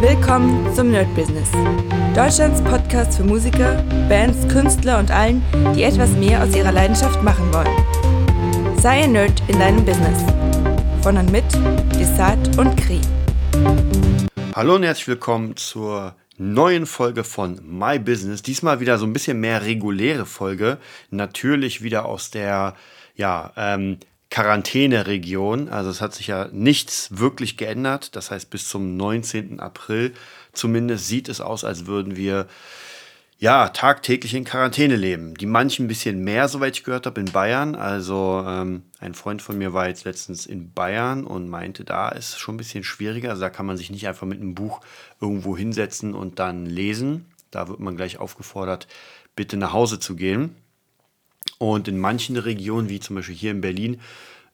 Willkommen zum Nerd Business. Deutschlands Podcast für Musiker, Bands, Künstler und allen, die etwas mehr aus ihrer Leidenschaft machen wollen. Sei ein Nerd in deinem Business. Von und mit Desart und Kri. Hallo und herzlich willkommen zur neuen Folge von My Business. Diesmal wieder so ein bisschen mehr reguläre Folge. Natürlich wieder aus der ja, ähm, Quarantäneregion. Also es hat sich ja nichts wirklich geändert. Das heißt, bis zum 19. April zumindest sieht es aus, als würden wir ja tagtäglich in Quarantäne leben. Die manchen ein bisschen mehr, soweit ich gehört habe, in Bayern. Also ähm, ein Freund von mir war jetzt letztens in Bayern und meinte, da ist schon ein bisschen schwieriger. Also da kann man sich nicht einfach mit einem Buch irgendwo hinsetzen und dann lesen. Da wird man gleich aufgefordert, bitte nach Hause zu gehen. Und in manchen Regionen, wie zum Beispiel hier in Berlin,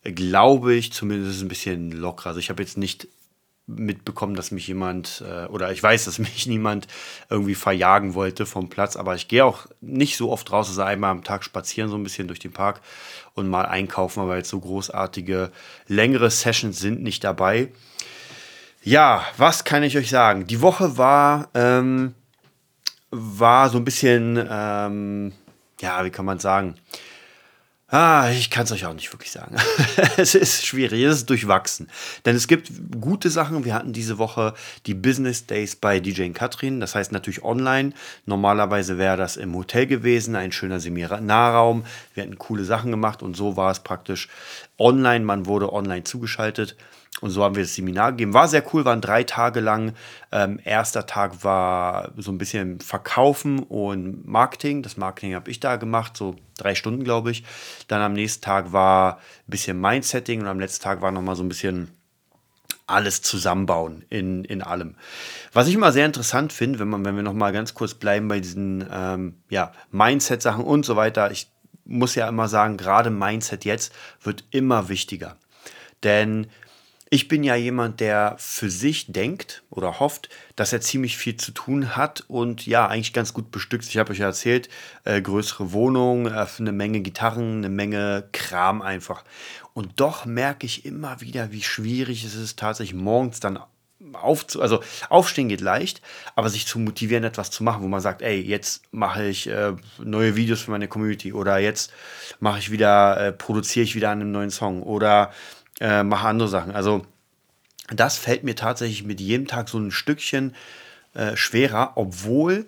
glaube ich zumindest ein bisschen lockerer. Also ich habe jetzt nicht mitbekommen, dass mich jemand äh, oder ich weiß, dass mich niemand irgendwie verjagen wollte vom Platz, aber ich gehe auch nicht so oft raus, also einmal am Tag spazieren so ein bisschen durch den Park und mal einkaufen, aber jetzt so großartige längere Sessions sind nicht dabei. Ja, was kann ich euch sagen? Die Woche war ähm, war so ein bisschen ähm, ja, wie kann man sagen? Ah, ich kann es euch auch nicht wirklich sagen. es ist schwierig, es ist durchwachsen. Denn es gibt gute Sachen. Wir hatten diese Woche die Business Days bei DJ Katrin. Das heißt natürlich online. Normalerweise wäre das im Hotel gewesen, ein schöner Seminarraum. Wir hatten coole Sachen gemacht und so war es praktisch online. Man wurde online zugeschaltet. Und so haben wir das Seminar gegeben. War sehr cool, waren drei Tage lang. Ähm, erster Tag war so ein bisschen Verkaufen und Marketing. Das Marketing habe ich da gemacht, so drei Stunden, glaube ich. Dann am nächsten Tag war ein bisschen Mindsetting und am letzten Tag war nochmal so ein bisschen alles zusammenbauen in, in allem. Was ich immer sehr interessant finde, wenn, wenn wir nochmal ganz kurz bleiben bei diesen ähm, ja, Mindset-Sachen und so weiter. Ich muss ja immer sagen, gerade Mindset jetzt wird immer wichtiger. Denn ich bin ja jemand, der für sich denkt oder hofft, dass er ziemlich viel zu tun hat und ja, eigentlich ganz gut bestückt. Ich habe euch ja erzählt, äh, größere Wohnung, äh, eine Menge Gitarren, eine Menge Kram einfach. Und doch merke ich immer wieder, wie schwierig es ist, tatsächlich morgens dann aufzu also aufstehen geht leicht, aber sich zu motivieren, etwas zu machen, wo man sagt, ey, jetzt mache ich äh, neue Videos für meine Community oder jetzt mache ich wieder, äh, produziere ich wieder einen neuen Song oder äh, mache andere Sachen. Also das fällt mir tatsächlich mit jedem Tag so ein Stückchen äh, schwerer, obwohl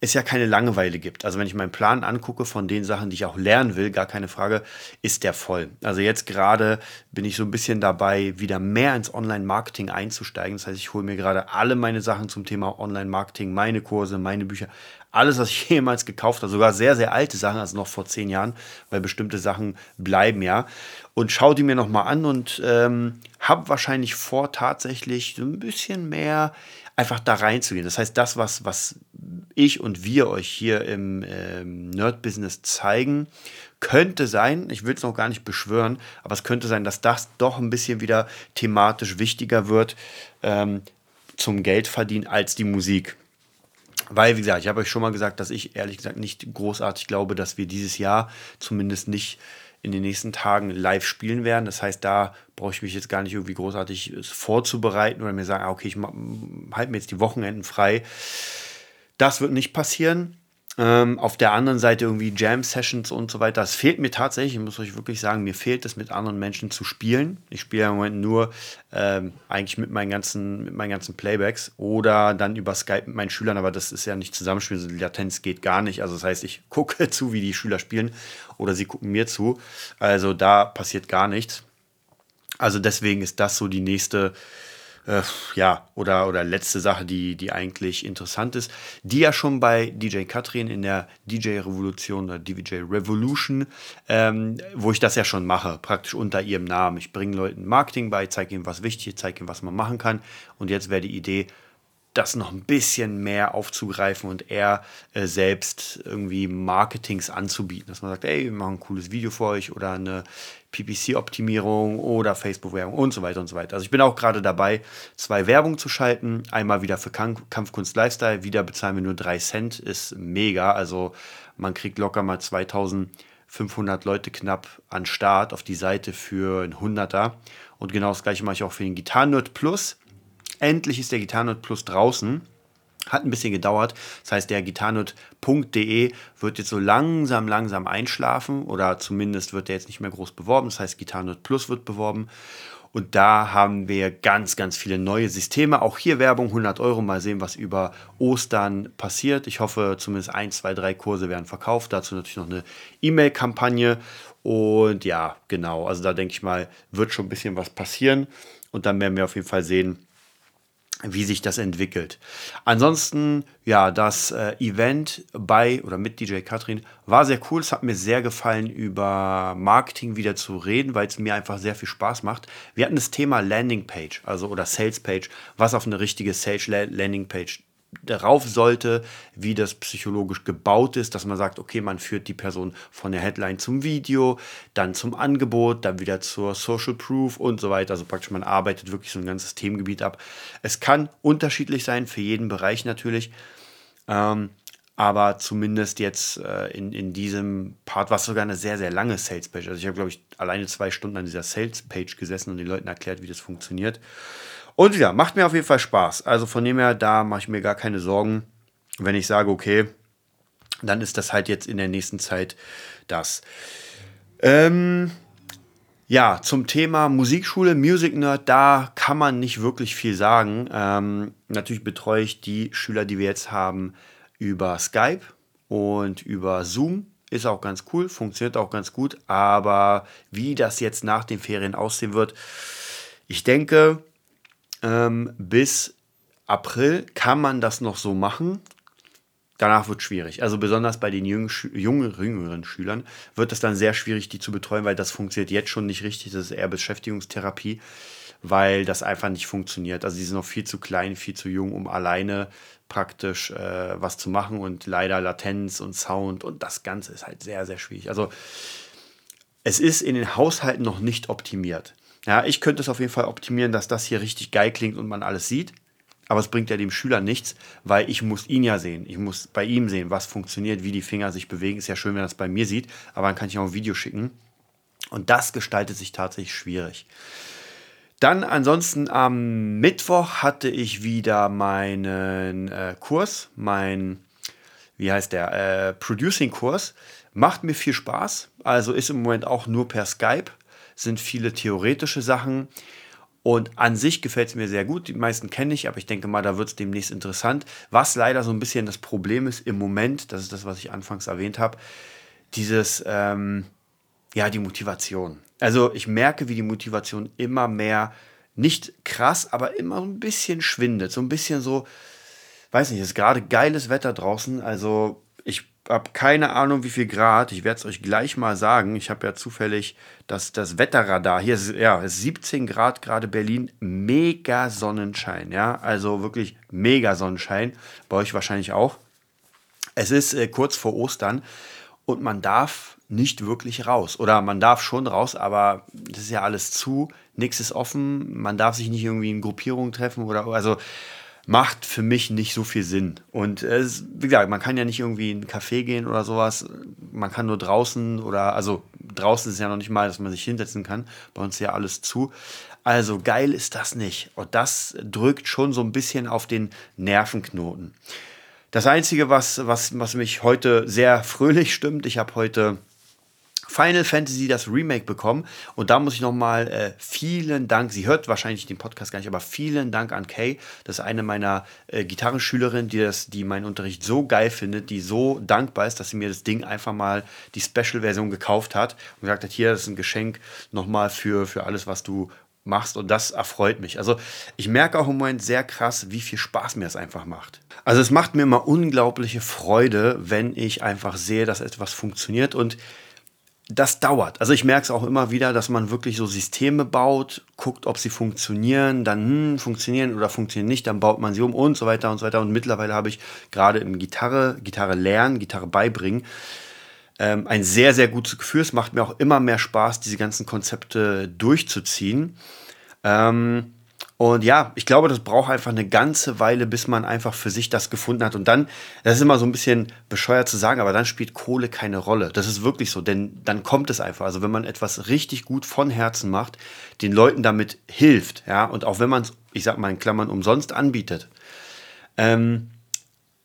es ja keine Langeweile gibt. Also wenn ich meinen Plan angucke von den Sachen, die ich auch lernen will, gar keine Frage, ist der voll. Also jetzt gerade bin ich so ein bisschen dabei, wieder mehr ins Online-Marketing einzusteigen. Das heißt, ich hole mir gerade alle meine Sachen zum Thema Online-Marketing, meine Kurse, meine Bücher, alles, was ich jemals gekauft habe, sogar sehr, sehr alte Sachen, also noch vor zehn Jahren, weil bestimmte Sachen bleiben ja. Und schau die mir nochmal an und ähm, habe wahrscheinlich vor, tatsächlich so ein bisschen mehr einfach da reinzugehen. Das heißt, das, was, was ich und wir euch hier im ähm, Nerd-Business zeigen, könnte sein, ich will es noch gar nicht beschwören, aber es könnte sein, dass das doch ein bisschen wieder thematisch wichtiger wird ähm, zum Geldverdienen als die Musik. Weil, wie gesagt, ich habe euch schon mal gesagt, dass ich ehrlich gesagt nicht großartig glaube, dass wir dieses Jahr zumindest nicht in den nächsten Tagen live spielen werden. Das heißt, da brauche ich mich jetzt gar nicht irgendwie großartig vorzubereiten oder mir sagen, ah, okay, ich halte mir jetzt die Wochenenden frei. Das wird nicht passieren. Ähm, auf der anderen Seite irgendwie Jam-Sessions und so weiter. Das fehlt mir tatsächlich, ich muss euch wirklich sagen, mir fehlt es, mit anderen Menschen zu spielen. Ich spiele im Moment nur ähm, eigentlich mit meinen, ganzen, mit meinen ganzen Playbacks oder dann über Skype mit meinen Schülern, aber das ist ja nicht zusammenspielen, die Latenz geht gar nicht. Also das heißt, ich gucke zu, wie die Schüler spielen oder sie gucken mir zu. Also da passiert gar nichts. Also deswegen ist das so die nächste äh, ja, oder, oder letzte Sache, die, die eigentlich interessant ist, die ja schon bei DJ Katrin in der DJ Revolution oder DJ Revolution, ähm, wo ich das ja schon mache, praktisch unter ihrem Namen. Ich bringe Leuten Marketing bei, zeige ihnen, was wichtig ist, zeige ihnen, was man machen kann. Und jetzt wäre die Idee, das noch ein bisschen mehr aufzugreifen und eher äh, selbst irgendwie Marketings anzubieten. Dass man sagt, ey, wir machen ein cooles Video für euch oder eine PPC-Optimierung oder Facebook-Werbung und so weiter und so weiter. Also ich bin auch gerade dabei, zwei Werbungen zu schalten. Einmal wieder für Kampfkunst Lifestyle, wieder bezahlen wir nur drei Cent, ist mega. Also man kriegt locker mal 2500 Leute knapp an Start auf die Seite für ein Hunderter. Und genau das gleiche mache ich auch für den Gitarrenerd Plus Endlich ist der Gitarrenot Plus draußen. Hat ein bisschen gedauert. Das heißt, der gitarrenot.de wird jetzt so langsam, langsam einschlafen oder zumindest wird der jetzt nicht mehr groß beworben. Das heißt, Gitarrenot Plus wird beworben. Und da haben wir ganz, ganz viele neue Systeme. Auch hier Werbung, 100 Euro. Mal sehen, was über Ostern passiert. Ich hoffe, zumindest ein, zwei, drei Kurse werden verkauft. Dazu natürlich noch eine E-Mail-Kampagne. Und ja, genau. Also da denke ich mal, wird schon ein bisschen was passieren. Und dann werden wir auf jeden Fall sehen, wie sich das entwickelt. Ansonsten, ja, das äh, Event bei oder mit DJ Katrin war sehr cool. Es hat mir sehr gefallen, über Marketing wieder zu reden, weil es mir einfach sehr viel Spaß macht. Wir hatten das Thema Landingpage, also oder Salespage, was auf eine richtige Sales Landingpage darauf sollte, wie das psychologisch gebaut ist, dass man sagt, okay, man führt die Person von der Headline zum Video, dann zum Angebot, dann wieder zur Social Proof und so weiter. Also praktisch man arbeitet wirklich so ein ganzes Themengebiet ab. Es kann unterschiedlich sein, für jeden Bereich natürlich. Ähm, aber zumindest jetzt äh, in, in diesem Part war es sogar eine sehr, sehr lange Sales-Page. Also ich habe, glaube ich, alleine zwei Stunden an dieser Sales-Page gesessen und den Leuten erklärt, wie das funktioniert. Und ja, macht mir auf jeden Fall Spaß. Also von dem her, da mache ich mir gar keine Sorgen, wenn ich sage, okay, dann ist das halt jetzt in der nächsten Zeit das. Ähm, ja, zum Thema Musikschule, Music Nerd, da kann man nicht wirklich viel sagen. Ähm, natürlich betreue ich die Schüler, die wir jetzt haben, über Skype und über Zoom. Ist auch ganz cool, funktioniert auch ganz gut. Aber wie das jetzt nach den Ferien aussehen wird, ich denke, ähm, bis April kann man das noch so machen. Danach wird es schwierig. Also besonders bei den jungen, jüngeren Schülern wird es dann sehr schwierig, die zu betreuen, weil das funktioniert jetzt schon nicht richtig. Das ist eher Beschäftigungstherapie, weil das einfach nicht funktioniert. Also die sind noch viel zu klein, viel zu jung, um alleine praktisch äh, was zu machen und leider Latenz und Sound und das Ganze ist halt sehr, sehr schwierig. Also es ist in den Haushalten noch nicht optimiert. Ja, ich könnte es auf jeden Fall optimieren, dass das hier richtig geil klingt und man alles sieht. Aber es bringt ja dem Schüler nichts, weil ich muss ihn ja sehen. Ich muss bei ihm sehen, was funktioniert, wie die Finger sich bewegen. Ist ja schön, wenn er es bei mir sieht, aber dann kann ich auch ein Video schicken. Und das gestaltet sich tatsächlich schwierig. Dann ansonsten am Mittwoch hatte ich wieder meinen äh, Kurs, mein, wie heißt der, äh, Producing-Kurs. Macht mir viel Spaß. Also ist im Moment auch nur per Skype sind viele theoretische Sachen. Und an sich gefällt es mir sehr gut. Die meisten kenne ich, aber ich denke mal, da wird es demnächst interessant. Was leider so ein bisschen das Problem ist im Moment, das ist das, was ich anfangs erwähnt habe, dieses, ähm, ja, die Motivation. Also ich merke, wie die Motivation immer mehr, nicht krass, aber immer ein bisschen schwindet. So ein bisschen so, weiß nicht, es ist gerade geiles Wetter draußen. Also ich habe keine Ahnung, wie viel Grad. Ich werde es euch gleich mal sagen. Ich habe ja zufällig das, das Wetterradar. Hier ist ja 17 Grad gerade Berlin. Mega Sonnenschein. Ja, also wirklich mega Sonnenschein. Bei euch wahrscheinlich auch. Es ist äh, kurz vor Ostern und man darf nicht wirklich raus. Oder man darf schon raus, aber das ist ja alles zu. Nichts ist offen. Man darf sich nicht irgendwie in Gruppierungen treffen oder also macht für mich nicht so viel Sinn. Und es, wie gesagt, man kann ja nicht irgendwie in einen Café gehen oder sowas. Man kann nur draußen oder, also draußen ist ja noch nicht mal, dass man sich hinsetzen kann. Bei uns ist ja alles zu. Also geil ist das nicht. Und das drückt schon so ein bisschen auf den Nervenknoten. Das Einzige, was, was, was mich heute sehr fröhlich stimmt, ich habe heute Final Fantasy das Remake bekommen. Und da muss ich nochmal äh, vielen Dank, sie hört wahrscheinlich den Podcast gar nicht, aber vielen Dank an Kay. Das ist eine meiner äh, Gitarrenschülerinnen, die, das, die meinen Unterricht so geil findet, die so dankbar ist, dass sie mir das Ding einfach mal die Special-Version gekauft hat und gesagt hat, hier, das ist ein Geschenk nochmal für, für alles, was du machst und das erfreut mich. Also ich merke auch im Moment sehr krass, wie viel Spaß mir es einfach macht. Also es macht mir immer unglaubliche Freude, wenn ich einfach sehe, dass etwas funktioniert und das dauert. Also ich merke es auch immer wieder, dass man wirklich so Systeme baut, guckt, ob sie funktionieren, dann hm, funktionieren oder funktionieren nicht, dann baut man sie um und so weiter und so weiter. Und mittlerweile habe ich gerade im Gitarre, Gitarre lernen, Gitarre beibringen, ähm, ein sehr, sehr gutes Gefühl. Es macht mir auch immer mehr Spaß, diese ganzen Konzepte durchzuziehen. Ähm, Und ja, ich glaube, das braucht einfach eine ganze Weile, bis man einfach für sich das gefunden hat. Und dann, das ist immer so ein bisschen bescheuert zu sagen, aber dann spielt Kohle keine Rolle. Das ist wirklich so, denn dann kommt es einfach. Also wenn man etwas richtig gut von Herzen macht, den Leuten damit hilft, ja, und auch wenn man es, ich sag mal in Klammern, umsonst anbietet, ähm,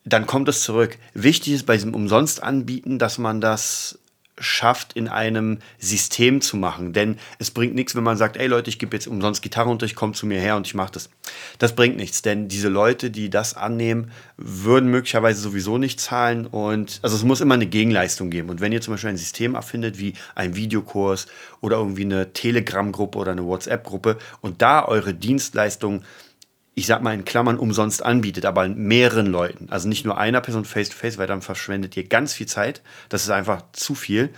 dann kommt es zurück. Wichtig ist bei diesem umsonst anbieten, dass man das schafft, in einem System zu machen. Denn es bringt nichts, wenn man sagt, ey Leute, ich gebe jetzt umsonst Gitarrenunterricht, kommt zu mir her und ich mache das. Das bringt nichts, denn diese Leute, die das annehmen, würden möglicherweise sowieso nicht zahlen und also es muss immer eine Gegenleistung geben. Und wenn ihr zum Beispiel ein System erfindet, wie ein Videokurs oder irgendwie eine Telegram-Gruppe oder eine WhatsApp-Gruppe und da eure Dienstleistung ich sag mal in Klammern umsonst anbietet, aber mehreren Leuten. Also nicht nur einer Person face to face, weil dann verschwendet ihr ganz viel Zeit. Das ist einfach zu viel.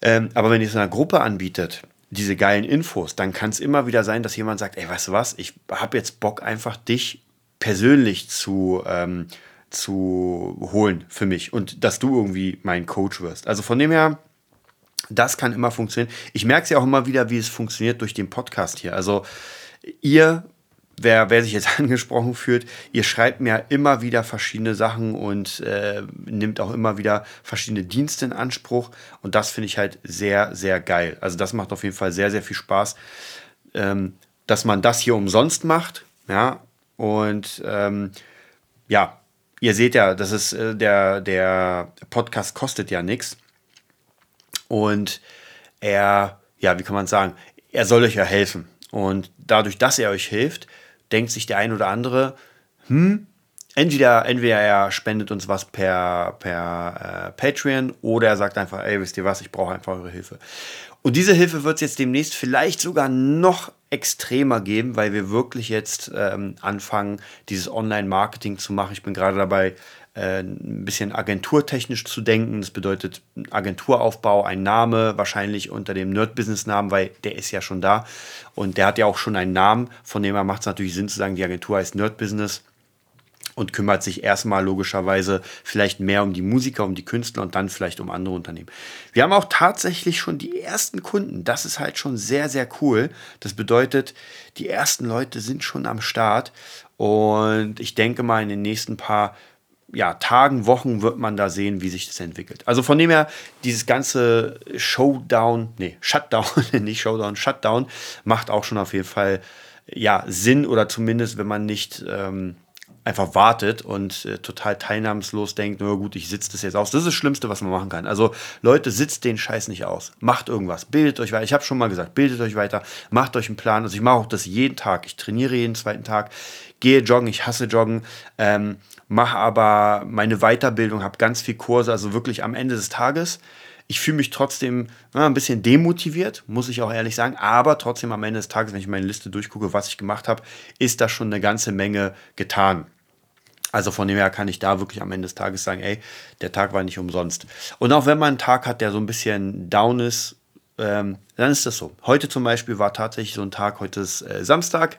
Ähm, aber wenn ihr es einer Gruppe anbietet, diese geilen Infos, dann kann es immer wieder sein, dass jemand sagt, ey, weißt du was, ich habe jetzt Bock einfach dich persönlich zu, ähm, zu holen für mich und dass du irgendwie mein Coach wirst. Also von dem her, das kann immer funktionieren. Ich merke es ja auch immer wieder, wie es funktioniert durch den Podcast hier. Also ihr wer, wer sich jetzt angesprochen fühlt, ihr schreibt mir immer wieder verschiedene Sachen und äh, nimmt auch immer wieder verschiedene Dienste in Anspruch. Und das finde ich halt sehr, sehr geil. Also das macht auf jeden Fall sehr, sehr viel Spaß, ähm, dass man das hier umsonst macht. Ja, und ähm, ja, ihr seht ja, das ist äh, der, der Podcast kostet ja nichts. Und er, ja, wie kann man sagen, er soll euch ja helfen. Und dadurch, dass er euch hilft, denkt sich der ein oder andere, hm, entweder, entweder er spendet uns was per, per äh, Patreon oder er sagt einfach, ey, wisst ihr was, ich brauche einfach eure Hilfe. Und diese Hilfe wird es jetzt demnächst vielleicht sogar noch extremer geben, weil wir wirklich jetzt ähm, anfangen, dieses Online-Marketing zu machen. Ich bin gerade dabei, äh, ein bisschen agenturtechnisch zu denken. Das bedeutet Agenturaufbau, ein Name, wahrscheinlich unter dem Nerd-Business-Namen, weil der ist ja schon da. Und der hat ja auch schon einen Namen, von dem her macht es natürlich Sinn zu sagen, die Agentur heißt Nerd-Business und kümmert sich erstmal logischerweise vielleicht mehr um die Musiker, um die Künstler und dann vielleicht um andere Unternehmen. Wir haben auch tatsächlich schon die ersten Kunden. Das ist halt schon sehr, sehr cool. Das bedeutet, die ersten Leute sind schon am Start und ich denke mal in den nächsten paar ja, Tagen, Wochen wird man da sehen, wie sich das entwickelt. Also von dem her, dieses ganze Showdown, nee, Shutdown, nicht Showdown, Shutdown, macht auch schon auf jeden Fall ja, Sinn oder zumindest, wenn man nicht ähm, einfach wartet und äh, total teilnahmslos denkt, na gut, ich sitze das jetzt aus. Das ist das Schlimmste, was man machen kann. Also Leute, sitzt den Scheiß nicht aus. Macht irgendwas, bildet euch weiter. Ich habe schon mal gesagt, bildet euch weiter, macht euch einen Plan. Also ich mache auch das jeden Tag. Ich trainiere jeden zweiten Tag, gehe joggen, ich hasse joggen. Ähm, mache aber meine Weiterbildung, habe ganz viel Kurse, also wirklich am Ende des Tages. Ich fühle mich trotzdem na, ein bisschen demotiviert, muss ich auch ehrlich sagen, aber trotzdem am Ende des Tages, wenn ich meine Liste durchgucke, was ich gemacht habe, ist da schon eine ganze Menge getan. Also von dem her kann ich da wirklich am Ende des Tages sagen, ey, der Tag war nicht umsonst. Und auch wenn man einen Tag hat, der so ein bisschen down ist, ähm, dann ist das so. Heute zum Beispiel war tatsächlich so ein Tag, heute ist äh, Samstag.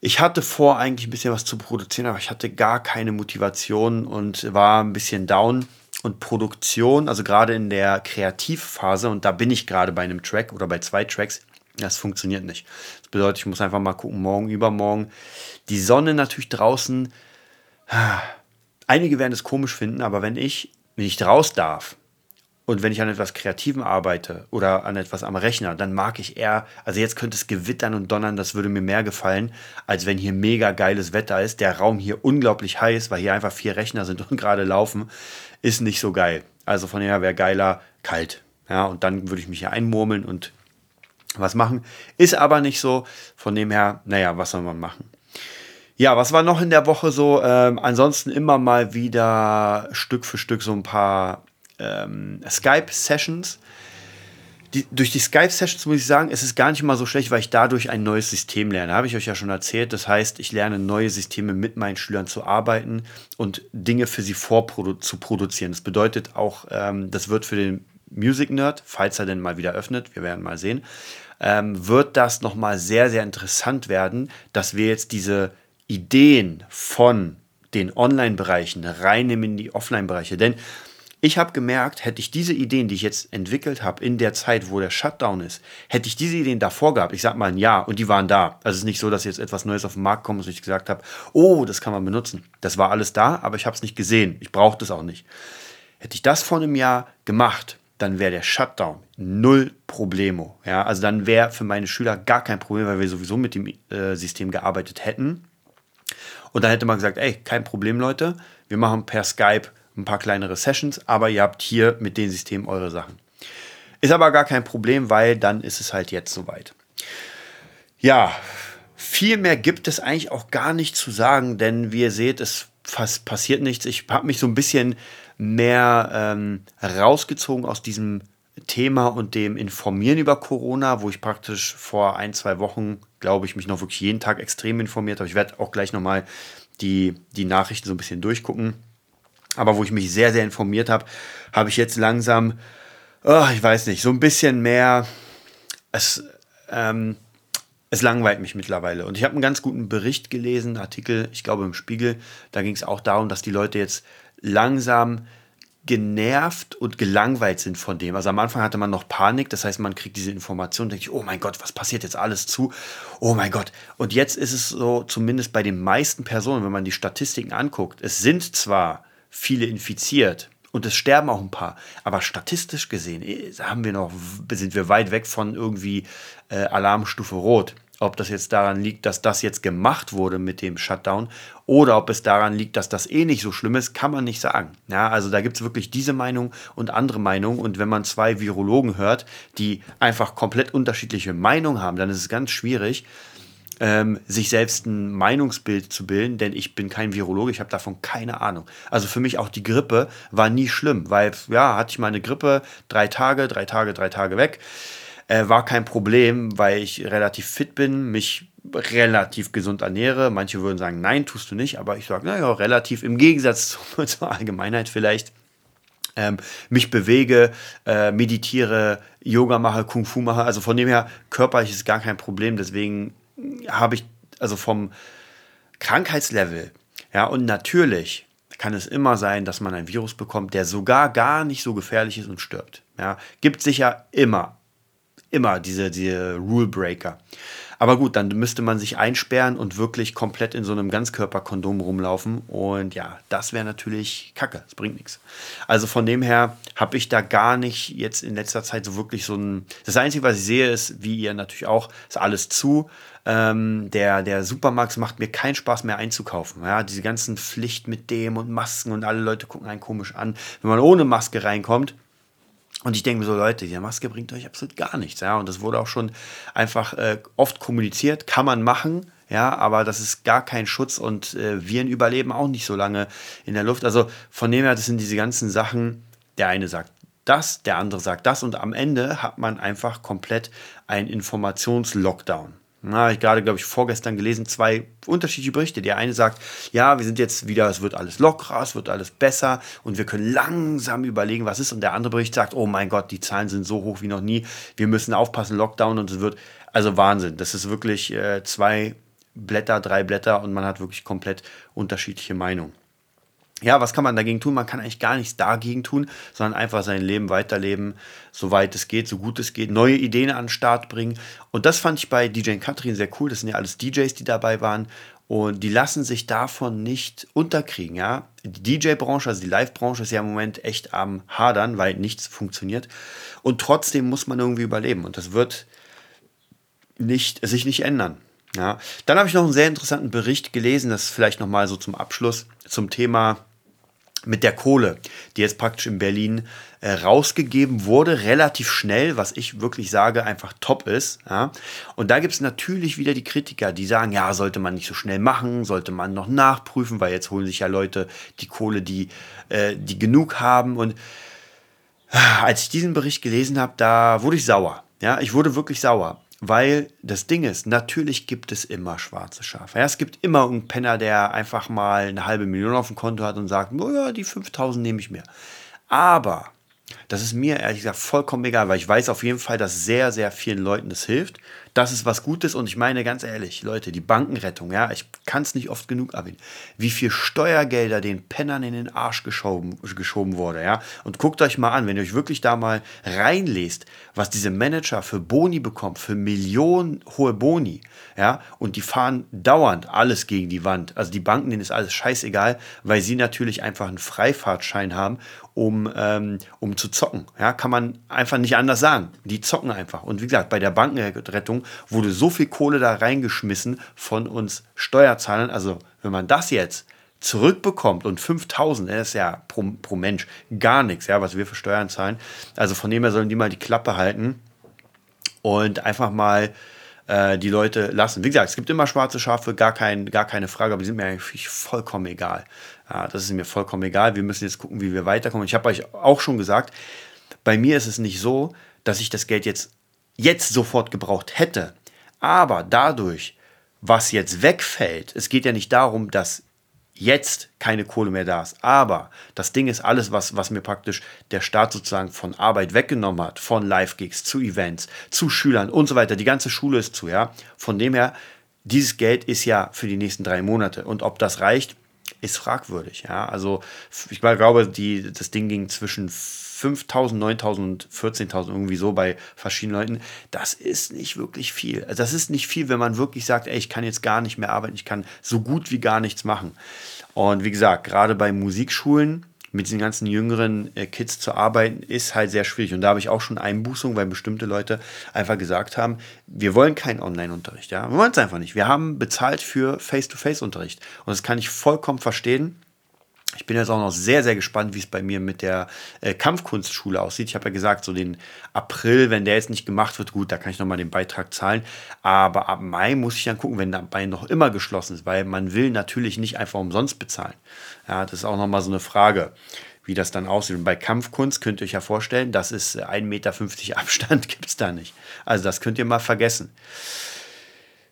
Ich hatte vor, eigentlich ein bisschen was zu produzieren, aber ich hatte gar keine Motivation und war ein bisschen down. Und Produktion, also gerade in der Kreativphase, und da bin ich gerade bei einem Track oder bei zwei Tracks, das funktioniert nicht. Das bedeutet, ich muss einfach mal gucken, morgen, übermorgen. Die Sonne natürlich draußen. Einige werden es komisch finden, aber wenn ich nicht raus darf, und wenn ich an etwas Kreativem arbeite oder an etwas am Rechner, dann mag ich eher, also jetzt könnte es gewittern und donnern, das würde mir mehr gefallen, als wenn hier mega geiles Wetter ist. Der Raum hier unglaublich heiß, weil hier einfach vier Rechner sind und gerade laufen, ist nicht so geil. Also von daher wäre geiler kalt. Ja, und dann würde ich mich hier einmurmeln und was machen. Ist aber nicht so. Von dem her, naja, was soll man machen? Ja, was war noch in der Woche so? Ähm, ansonsten immer mal wieder Stück für Stück so ein paar ähm, Skype-Sessions. Die, durch die Skype-Sessions muss ich sagen, es ist gar nicht mal so schlecht, weil ich dadurch ein neues System lerne. Habe ich euch ja schon erzählt. Das heißt, ich lerne neue Systeme mit meinen Schülern zu arbeiten und Dinge für sie vorprodu zu produzieren. Das bedeutet auch, ähm, das wird für den Music Nerd, falls er denn mal wieder öffnet, wir werden mal sehen, ähm, wird das nochmal sehr, sehr interessant werden, dass wir jetzt diese Ideen von den Online-Bereichen reinnehmen in die Offline-Bereiche. Denn Ich habe gemerkt, hätte ich diese Ideen, die ich jetzt entwickelt habe, in der Zeit, wo der Shutdown ist, hätte ich diese Ideen davor gehabt, ich sag mal ein Jahr, und die waren da. Also es ist nicht so, dass jetzt etwas Neues auf den Markt kommt und ich gesagt habe, oh, das kann man benutzen. Das war alles da, aber ich habe es nicht gesehen. Ich brauchte es auch nicht. Hätte ich das vor einem Jahr gemacht, dann wäre der Shutdown null Problemo. Ja, also dann wäre für meine Schüler gar kein Problem, weil wir sowieso mit dem äh, System gearbeitet hätten. Und dann hätte man gesagt, ey, kein Problem, Leute, wir machen per Skype ein paar kleinere Sessions, aber ihr habt hier mit dem System eure Sachen. Ist aber gar kein Problem, weil dann ist es halt jetzt soweit. Ja, viel mehr gibt es eigentlich auch gar nicht zu sagen, denn wie ihr seht, es fast passiert nichts. Ich habe mich so ein bisschen mehr ähm, rausgezogen aus diesem Thema und dem Informieren über Corona, wo ich praktisch vor ein, zwei Wochen, glaube ich, mich noch wirklich jeden Tag extrem informiert habe. Ich werde auch gleich nochmal die, die Nachrichten so ein bisschen durchgucken aber wo ich mich sehr, sehr informiert habe, habe ich jetzt langsam, oh, ich weiß nicht, so ein bisschen mehr, es, ähm, es langweilt mich mittlerweile. Und ich habe einen ganz guten Bericht gelesen, Artikel, ich glaube im Spiegel, da ging es auch darum, dass die Leute jetzt langsam genervt und gelangweilt sind von dem. Also am Anfang hatte man noch Panik, das heißt, man kriegt diese Information, denkt sich, oh mein Gott, was passiert jetzt alles zu? Oh mein Gott. Und jetzt ist es so, zumindest bei den meisten Personen, wenn man die Statistiken anguckt, es sind zwar viele infiziert. Und es sterben auch ein paar. Aber statistisch gesehen äh, haben wir noch, sind wir weit weg von irgendwie äh, Alarmstufe Rot. Ob das jetzt daran liegt, dass das jetzt gemacht wurde mit dem Shutdown oder ob es daran liegt, dass das eh nicht so schlimm ist, kann man nicht sagen. Ja, also da gibt es wirklich diese Meinung und andere Meinung. Und wenn man zwei Virologen hört, die einfach komplett unterschiedliche Meinungen haben, dann ist es ganz schwierig, ähm, sich selbst ein Meinungsbild zu bilden, denn ich bin kein Virologe, ich habe davon keine Ahnung. Also für mich auch die Grippe war nie schlimm, weil ja, hatte ich mal eine Grippe, drei Tage, drei Tage, drei Tage weg. Äh, war kein Problem, weil ich relativ fit bin, mich relativ gesund ernähre. Manche würden sagen, nein, tust du nicht, aber ich sage, naja, relativ im Gegensatz zur, Allgemeinheit vielleicht. Ähm, mich bewege, äh, meditiere, Yoga mache, Kung Fu mache. Also von dem her, körperlich ist gar kein Problem. Deswegen habe ich, also vom Krankheitslevel, ja, und natürlich kann es immer sein, dass man ein Virus bekommt, der sogar gar nicht so gefährlich ist und stirbt. Ja, gibt sicher immer, immer diese, diese Rule Breaker. Aber gut, dann müsste man sich einsperren und wirklich komplett in so einem Ganzkörperkondom rumlaufen. Und ja, das wäre natürlich kacke. Das bringt nichts. Also von dem her habe ich da gar nicht jetzt in letzter Zeit so wirklich so ein. Das Einzige, was ich sehe, ist, wie ihr natürlich auch, ist alles zu. Ähm, der, der Supermarkt macht mir keinen Spaß mehr einzukaufen. Ja, diese ganzen Pflicht mit dem und Masken und alle Leute gucken einen komisch an. Wenn man ohne Maske reinkommt, und ich denke mir so, Leute, die Maske bringt euch absolut gar nichts. Ja, und das wurde auch schon einfach äh, oft kommuniziert, kann man machen. Ja, aber das ist gar kein Schutz und äh, Viren überleben auch nicht so lange in der Luft. Also von dem her, das sind diese ganzen Sachen. Der eine sagt das, der andere sagt das und am Ende hat man einfach komplett einen Informationslockdown. Na, habe ich gerade, glaube ich, vorgestern gelesen, zwei unterschiedliche Berichte. Der eine sagt, ja, wir sind jetzt wieder, es wird alles lockerer, es wird alles besser und wir können langsam überlegen, was ist. Und der andere Bericht sagt, oh mein Gott, die Zahlen sind so hoch wie noch nie, wir müssen aufpassen, Lockdown und es wird, also Wahnsinn. Das ist wirklich äh, zwei Blätter, drei Blätter und man hat wirklich komplett unterschiedliche Meinungen ja, was kann man dagegen tun? Man kann eigentlich gar nichts dagegen tun, sondern einfach sein Leben weiterleben, soweit es geht, so gut es geht, neue Ideen an den Start bringen. Und das fand ich bei DJ Katrin sehr cool. Das sind ja alles DJs, die dabei waren. Und die lassen sich davon nicht unterkriegen, ja. Die DJ-Branche, also die Live-Branche ist ja im Moment echt am Hadern, weil nichts funktioniert. Und trotzdem muss man irgendwie überleben. Und das wird nicht, sich nicht ändern. Ja. Dann habe ich noch einen sehr interessanten Bericht gelesen, das ist vielleicht nochmal so zum Abschluss, zum Thema mit der Kohle, die jetzt praktisch in Berlin äh, rausgegeben wurde, relativ schnell, was ich wirklich sage, einfach top ist. Ja? Und da gibt es natürlich wieder die Kritiker, die sagen, ja, sollte man nicht so schnell machen, sollte man noch nachprüfen, weil jetzt holen sich ja Leute die Kohle, die, äh, die genug haben. Und äh, als ich diesen Bericht gelesen habe, da wurde ich sauer. Ja, ich wurde wirklich sauer. Weil das Ding ist, natürlich gibt es immer schwarze Schafe. Ja, es gibt immer einen Penner, der einfach mal eine halbe Million auf dem Konto hat und sagt, oh ja, die 5000 nehme ich mir. Aber das ist mir ehrlich gesagt vollkommen egal, weil ich weiß auf jeden Fall, dass sehr, sehr vielen Leuten das hilft. Das ist was Gutes und ich meine ganz ehrlich, Leute, die Bankenrettung, ja, ich kann es nicht oft genug erwähnen, wie viel Steuergelder den Pennern in den Arsch geschoben, geschoben wurde, ja. Und guckt euch mal an, wenn ihr euch wirklich da mal reinlest, was diese Manager für Boni bekommen, für Millionen hohe Boni, ja, und die fahren dauernd alles gegen die Wand. Also die Banken, denen ist alles scheißegal, weil sie natürlich einfach einen Freifahrtschein haben, um, ähm, um zu zocken. Ja, kann man einfach nicht anders sagen. Die zocken einfach. Und wie gesagt, bei der Bankenrettung wurde so viel Kohle da reingeschmissen von uns Steuerzahlern. Also wenn man das jetzt zurückbekommt und 5000, das ist ja pro, pro Mensch gar nichts, ja, was wir für Steuern zahlen. Also von dem her sollen die mal die Klappe halten und einfach mal äh, die Leute lassen. Wie gesagt, es gibt immer schwarze Schafe, gar, kein, gar keine Frage, aber die sind mir eigentlich vollkommen egal. Ja, das ist mir vollkommen egal. Wir müssen jetzt gucken, wie wir weiterkommen. Ich habe euch auch schon gesagt, bei mir ist es nicht so, dass ich das Geld jetzt, jetzt sofort gebraucht hätte. Aber dadurch, was jetzt wegfällt, es geht ja nicht darum, dass jetzt keine Kohle mehr da ist. Aber das Ding ist alles, was, was mir praktisch der Staat sozusagen von Arbeit weggenommen hat, von Live-Gigs zu Events, zu Schülern und so weiter. Die ganze Schule ist zu, ja. Von dem her, dieses Geld ist ja für die nächsten drei Monate. Und ob das reicht, ist fragwürdig, ja. Also ich glaube, die, das Ding ging zwischen 5.000, 9.000, 14.000 irgendwie so bei verschiedenen Leuten. Das ist nicht wirklich viel. Also das ist nicht viel, wenn man wirklich sagt, ey, ich kann jetzt gar nicht mehr arbeiten, ich kann so gut wie gar nichts machen. Und wie gesagt, gerade bei Musikschulen mit diesen ganzen jüngeren äh, Kids zu arbeiten, ist halt sehr schwierig. Und da habe ich auch schon Einbußungen, weil bestimmte Leute einfach gesagt haben, wir wollen keinen Online-Unterricht. Ja? Wir wollen es einfach nicht. Wir haben bezahlt für Face-to-Face-Unterricht. Und das kann ich vollkommen verstehen. Ich bin jetzt auch noch sehr, sehr gespannt, wie es bei mir mit der äh, Kampfkunstschule aussieht. Ich habe ja gesagt, so den April, wenn der jetzt nicht gemacht wird, gut, da kann ich nochmal den Beitrag zahlen. Aber ab Mai muss ich dann gucken, wenn dabei noch immer geschlossen ist, weil man will natürlich nicht einfach umsonst bezahlen. Ja, das ist auch nochmal so eine Frage, wie das dann aussieht. Und bei Kampfkunst könnt ihr euch ja vorstellen, das ist 1,50 Meter Abstand, gibt es da nicht. Also das könnt ihr mal vergessen.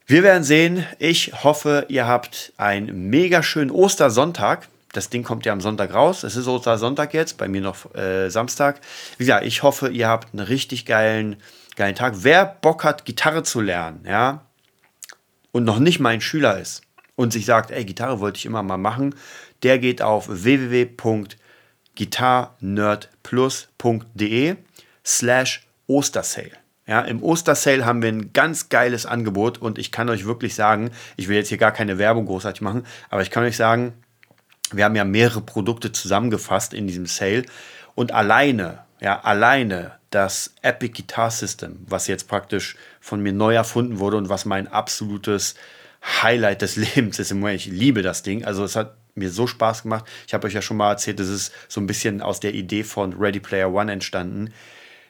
Wir werden sehen. Ich hoffe, ihr habt einen mega schönen Ostersonntag. Das Ding kommt ja am Sonntag raus. Es ist Ostersonntag jetzt, bei mir noch äh, Samstag. Wie gesagt, ich hoffe, ihr habt einen richtig geilen, geilen Tag. Wer Bock hat, Gitarre zu lernen, ja, und noch nicht mein Schüler ist und sich sagt, ey, Gitarre wollte ich immer mal machen, der geht auf www.gitarnerdplus.de slash Ostersale. Ja, im Ostersale haben wir ein ganz geiles Angebot und ich kann euch wirklich sagen, ich will jetzt hier gar keine Werbung großartig machen, aber ich kann euch sagen, wir haben ja mehrere Produkte zusammengefasst in diesem Sale und alleine, ja, alleine das Epic Guitar System, was jetzt praktisch von mir neu erfunden wurde und was mein absolutes Highlight des Lebens ist. Ich liebe das Ding. Also es hat mir so Spaß gemacht. Ich habe euch ja schon mal erzählt, es ist so ein bisschen aus der Idee von Ready Player One entstanden.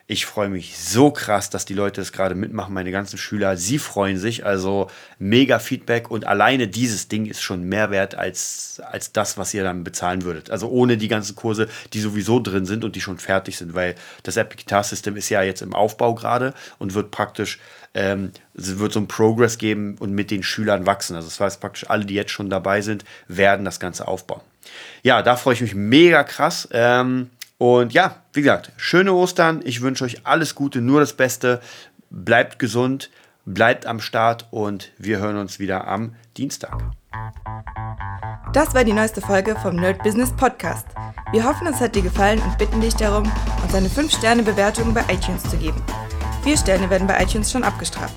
Ich freue mich so krass, dass die Leute es gerade mitmachen, meine ganzen Schüler. Sie freuen sich, also mega Feedback und alleine dieses Ding ist schon mehr wert als, als das, was ihr dann bezahlen würdet. Also ohne die ganzen Kurse, die sowieso drin sind und die schon fertig sind, weil das Epic Guitar System ist ja jetzt im Aufbau gerade und wird praktisch, ähm, wird so ein Progress geben und mit den Schülern wachsen. Also das heißt praktisch alle, die jetzt schon dabei sind, werden das Ganze aufbauen. Ja, da freue ich mich mega krass. Ähm, und ja, wie gesagt, schöne Ostern. Ich wünsche euch alles Gute, nur das Beste. Bleibt gesund, bleibt am Start und wir hören uns wieder am Dienstag. Das war die neueste Folge vom Nerd Business Podcast. Wir hoffen, es hat dir gefallen und bitten dich darum, uns eine 5-Sterne-Bewertung bei iTunes zu geben. Vier Sterne werden bei iTunes schon abgestraft.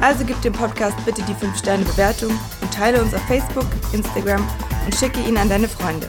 Also gib dem Podcast bitte die 5-Sterne-Bewertung und teile uns auf Facebook, Instagram und schicke ihn an deine Freunde.